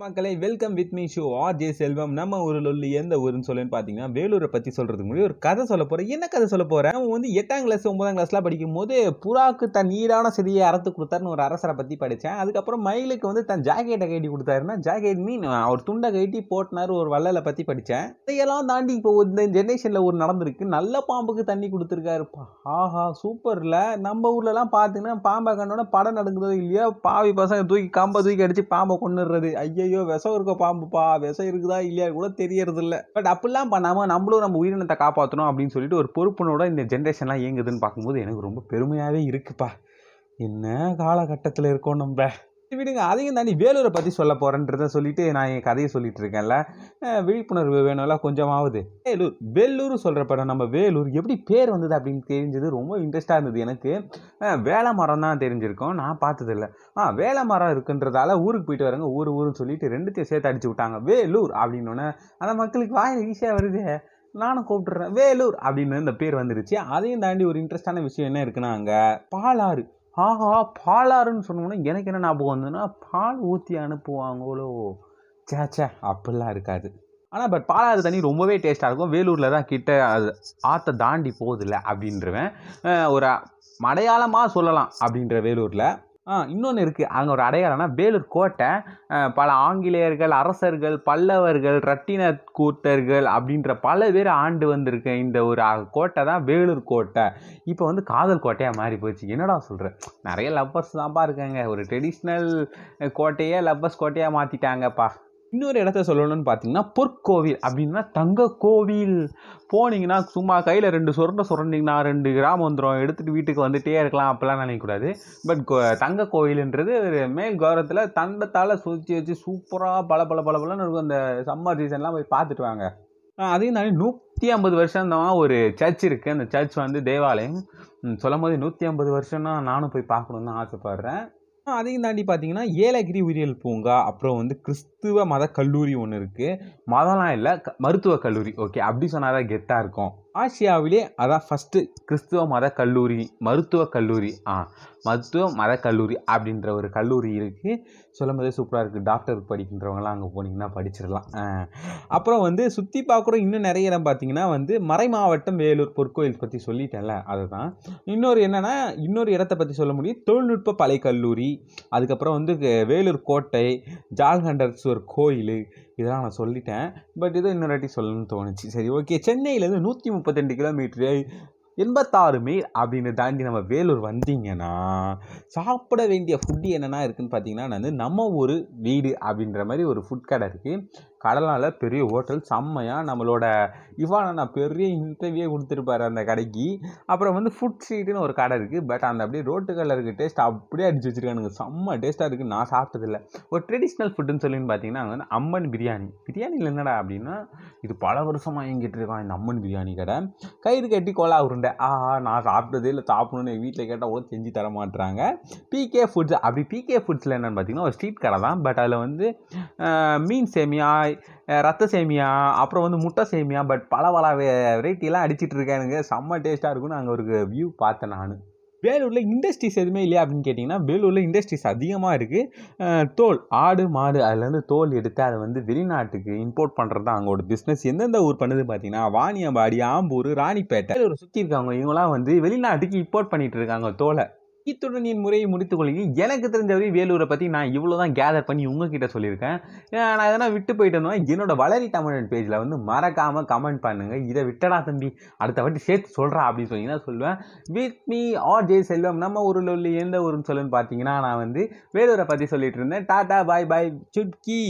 மக்களை welcome with me show R J Selvam நம்ம ஊரில் உள்ள எந்த ஊருன்னு சொல்லுன்னு பார்த்தீங்கன்னா வேலூரை பற்றி சொல்கிறதுக்கு முன்னாடி ஒரு கதை சொல்ல போகிறேன் என்ன கதை சொல்ல போகிறேன் நம்ம வந்து எட்டாம் கிளாஸ் ஒன்பதாம் கிளாஸ்லாம் படிக்கும் போது புறாவுக்கு தன் நீரான செடியை அறுத்து கொடுத்தாருன்னு ஒரு அரசரை பற்றி படித்தேன். அதுக்கப்புறம் மயிலுக்கு வந்து தன் ஜாக்கெட்டை கட்டி கொடுத்தாருன்னா ஜாக்கெட் மீன் அவர் துண்டை கட்டி போட்டினார் ஒரு வள்ளலை பற்றி படித்தேன். இதையெல்லாம் தாண்டி இப்போ இந்த ஜென்ரேஷனில் ஒரு நடந்திருக்கு. நல்ல பாம்புக்கு தண்ணி கொடுத்துருக்காரு ஆஹா சூப்பரில் நம்ம ஊர்லலாம் பார்த்தீங்கன்னா பாம்பை கண்டோட படம் நடக்குதோ இல்லையா பாவி பசங்க தூக்கி காம்பை தூக்கி அடித்து பாம்பை கொண்டுடுறது ஐயோ விஷம் இருக்க பாம்புப்பா? விஷம் இருக்குதா இல்லையா கூட தெரியறது இல்லை பட் அப்படிலாம் பண்ணாமல் நம்மளும் நம்ம உயிரினத்தை காப்பாற்றணும் அப்படின்னு சொல்லிட்டு ஒரு பொறுப்புனோட இந்த ஜென்ரேஷன்லாம் இயங்குதுன்னு பார்க்கும்போது எனக்கு ரொம்ப பெருமையாகவே இருக்குப்பா. என்ன காலகட்டத்தில் இருக்கோம் நம்ம? விடுங்க. அதையும் தாண்டி வேலூரை பற்றி சொல்ல போகிறேன்றத சொல்லிட்டு நான் என் கதையை சொல்லிட்டு இருக்கேன்ல. விழிப்புணர்வு வேணும்ல கொஞ்சமாவது. வேலூர் வேலூர் சொல்கிற படம் நம்ம வேலூர் எப்படி பேர் வந்தது அப்படின்னு தெரிஞ்சது ரொம்ப இன்ட்ரெஸ்ட்டாக இருந்தது எனக்கு. வேலை மரம் தான் தெரிஞ்சிருக்கோம். நான் பார்த்ததில்ல. ஆ வேலை மரம் இருக்குன்றதால ஊருக்கு போயிட்டு வரங்க. ஊர் ஊருன்னு சொல்லிட்டு ரெண்டுத்தையும் சேர்த்து அடிச்சு விட்டாங்க. வேலூர் அப்படின்னோடனே அந்த மக்களுக்கு வாயில் ஈஸியாக வருது. நானும் கூப்பிட்டுறேன். வேலூர் அப்படின்னு இந்த பேர் வந்துருச்சு. அதையும் தாண்டி ஒரு இன்ட்ரெஸ்டான விஷயம் என்ன இருக்குன்னா அங்கே பாலாறு. ஆஹா பாலாறுன்னு சொன்னோம்னா எனக்கு என்ன ஞாபகம் வந்ததுன்னா பால் ஊற்றி அனுப்புவாங்களோ? சேச்சே அப்படிலாம் இருக்காது. ஆனால் பட் பாலாறு தண்ணி ரொம்பவே டேஸ்ட்டாக இருக்கும். வேலூரில் தான் கிட்ட அது ஆற்றை தாண்டி போகுதில்ல அப்படின்றவன். ஒரு மலையாளமாக சொல்லலாம் அப்படின்ற வேலூரில். இன்னொன்று இருக்குது அங்கே ஒரு அடையாளம்னா வேலூர் கோட்டை பல ஆங்கிலேயர்கள் அரசர்கள் பல்லவர்கள் ரட்டின கூத்தர்கள் அப்படின்ற பல பேர் ஆண்டு வந்திருக்க இந்த ஒரு கோட்டை தான் வேலூர் கோட்டை. இப்போ வந்து காதல் கோட்டையாக மாறி போச்சு. என்னடா சொல்கிறேன் நிறைய லவ்வர்ஸ் தான்ப்பா இருக்காங்க. ஒரு ட்ரெடிஷ்னல் கோட்டையே லவ்வர்ஸ் கோட்டையாக மாற்றிட்டாங்கப்பா இன்னொரு இடத்த சொல்லணும்னு பார்த்தீங்கன்னா பொற்கோவில் அப்படின்னா தங்க கோவில். போனீங்கன்னா சும்மா கையில் ரெண்டு சுரண்ட சுரண்டிங்கன்னா ரெண்டு கிராம் வந்துடும் எடுத்துகிட்டு வீட்டுக்கு வந்துகிட்டே இருக்கலாம் அப்படிலாம் நினைக்கக்கூடாது பட் தங்க கோவில்ன்றது ஒரு மேல் கௌரவத்தில் தண்டத்தால் சுற்றி வச்சு சூப்பராக பல பல பல பலன்னு இருக்கும். அந்த சம்மர் சீசன்லாம் போய் பார்த்துட்டு வாங்க. அதையும் தாண்டி நூற்றி ஐம்பது வருஷம் தான் ஒரு சர்ச் இருக்குது அந்த சர்ச் வந்து தேவாலயம். சொல்லும் போது நூற்றி ஐம்பது வருஷம்னா நானும் போய் பார்க்கணுன்னு தான் ஆசைப்பட்றேன். அதையும் தாண்டி பார்த்தீங்கன்னா ஏலகிரி உயிரியல் பூங்கா அப்புறம் வந்து கிறிஸ்துவ மத கல்லூரி ஒன்று இருக்குது மதம்லாம் இல்லை மருத்துவக் மருத்துவ கல்லூரி. ஓகே அப்படி சொன்னால் தான் கெத்தாக இருக்கும். ஆசியாவிலே அதான் ஃபஸ்ட்டு கிறிஸ்துவ மத கல்லூரி மருத்துவ கல்லூரி. ஆ மருத்துவ மத கல்லூரி அப்படின்ற ஒரு கல்லூரி இருக்குது சொல்லும் போதே சூப்பராக இருக்குது டாக்டருக்கு படிக்கின்றவங்களாம் அங்கே போனீங்கன்னா படிச்சிடலாம். அப்புறம் வந்து சுற்றி பார்க்குற இன்னும் நிறைய இடம் பார்த்தீங்கன்னா வந்து மறை மாவட்டம் வேலூர் பொற்கோயில் பற்றி சொல்லிட்டேன்ல அதுதான். இன்னொரு என்னென்னா இன்னொரு இடத்த பற்றி சொல்ல முடியும். தொழில்நுட்ப பலை கல்லூரி அதுக்கப்புறம் வந்து வேலூர் கோட்டை ஜால்கண்டர்ஸ்வர் கோயில் இதெல்லாம் நான் சொல்லிட்டேன். பட் இதை இன்னொரு வாட்டி சொல்லணும்னு தோணுச்சு. சரி ஓகே சென்னையிலேருந்து நூற்றி முப்பத்தெண்டு கிலோமீட்ரு எண்பத்தாறு மைல் அப்படின்னு தாண்டி நம்ம வேலூர் வந்தீங்கன்னா சாப்பிட வேண்டிய ஃபுட்டு என்னென்னா இருக்குதுன்னு பார்த்தீங்கன்னா வந்து நம்ம ஒரு வீடு அப்படின்ற மாதிரி ஒரு ஃபுட் கடை இருக்குது கடலால் பெரிய ஹோட்டல் செம்மையாக நம்மளோட இவான நான் பெரிய இன்டர்வியூ கொடுத்துருப்பாரு அந்த கடைக்கு. அப்புறம் வந்து ஃபுட் ஸ்ட்ரீட்னு ஒரு கடை இருக்குது பட் அந்த அப்படியே ரோட்டு இருக்க டேஸ்ட் அப்படியே அடிச்சு வச்சிருக்கானுங்க. செம்ம டேஸ்ட்டாக இருக்குது நான் சாப்பிட்டதில்ல. ஒரு ட்ரெடிஷ்னல் ஃபுட்டுன்னு சொல்லின்னு பார்த்தீங்கன்னா அங்கே வந்து அம்மன் பிரியாணி. பிரியாணியில் என்னடா அப்படின்னா இது பல வருஷமாக இயங்கிட்டு இருக்கான் இந்த அம்மன் பிரியாணி கடை. கயிறு கட்டி கோலா உருண்டை. ஆஹா நான் சாப்பிட்டதே இல்லை. சாப்பிடணும்னு வீட்டில் கேட்டால் கூட செஞ்சு தர மாட்டுறாங்க பிகே ஃபுட்ஸ் அப்படி பிகே ஃபுட்ஸில் என்னென்னு பார்த்தீங்கன்னா ஒரு ஸ்ட்ரீட் கடை தான். பட் அதில் வந்து மீன் சேமியா ரத்த சேமியா அப்புறம் வந்து முட்டை சேமியா பட் பல பல வெரைட்டிலாம் அடிச்சிட்டு இருக்கானுங்க செம்ம டேஸ்ட்டாக இருக்கும்னு அங்கே ஒரு வியூ பார்த்தேன் நான். வேலூரில் இண்டஸ்ட்ரீஸ் எதுவுமே இல்லையா அப்படின்னு கேட்டிங்கன்னா வேலூரில் இண்டஸ்ட்ரீஸ் அதிகமாக இருக்குது தோல் ஆடு மாடு அதுலேருந்து தோல் எடுத்து அதை வந்து வெளிநாட்டுக்கு இம்போர்ட் பண்ணுறது தான் அங்கோட பிஸ்னஸ் எந்தெந்த ஊர் பண்ணுது பார்த்தீங்கன்னா வாணியம்பாடி ஆம்பூர் ராணிப்பேட்டை. வேலூர் சுற்றி இருக்கவங்க இவங்களாம் வந்து வெளிநாட்டுக்கு இம்போர்ட் பண்ணிகிட்டு இருக்காங்க தோலை. இத்துடன் என் முறையை முடித்துக் கொள்கிறேன் எனக்கு தெரிஞ்சவரை வேலூரை பற்றி நான் இவ்வளோ தான் கேதர் பண்ணி உங்ககிட்ட சொல்லியிருக்கேன். நான் எதனா விட்டு போயிட்டேன்னா என்னோட வளரி தமிழன் பேஜில் வந்து மறக்காமல் கமெண்ட் பண்ணுங்கள் இதை விட்டடா தம்பி அடுத்த வாட்டி சேர்த்து சொல்கிறா அப்படின்னு சொன்னீங்கன்னா சொல்லுவேன். With me R J Selvam நம்ம ஊரில் உள்ள எந்த ஊருன்னு சொல்லுன்னு பார்த்தீங்கன்னா நான் வந்து வேலூரை பற்றி சொல்லிட்டு இருந்தேன். டாடா பாய் பாய் சுட்கி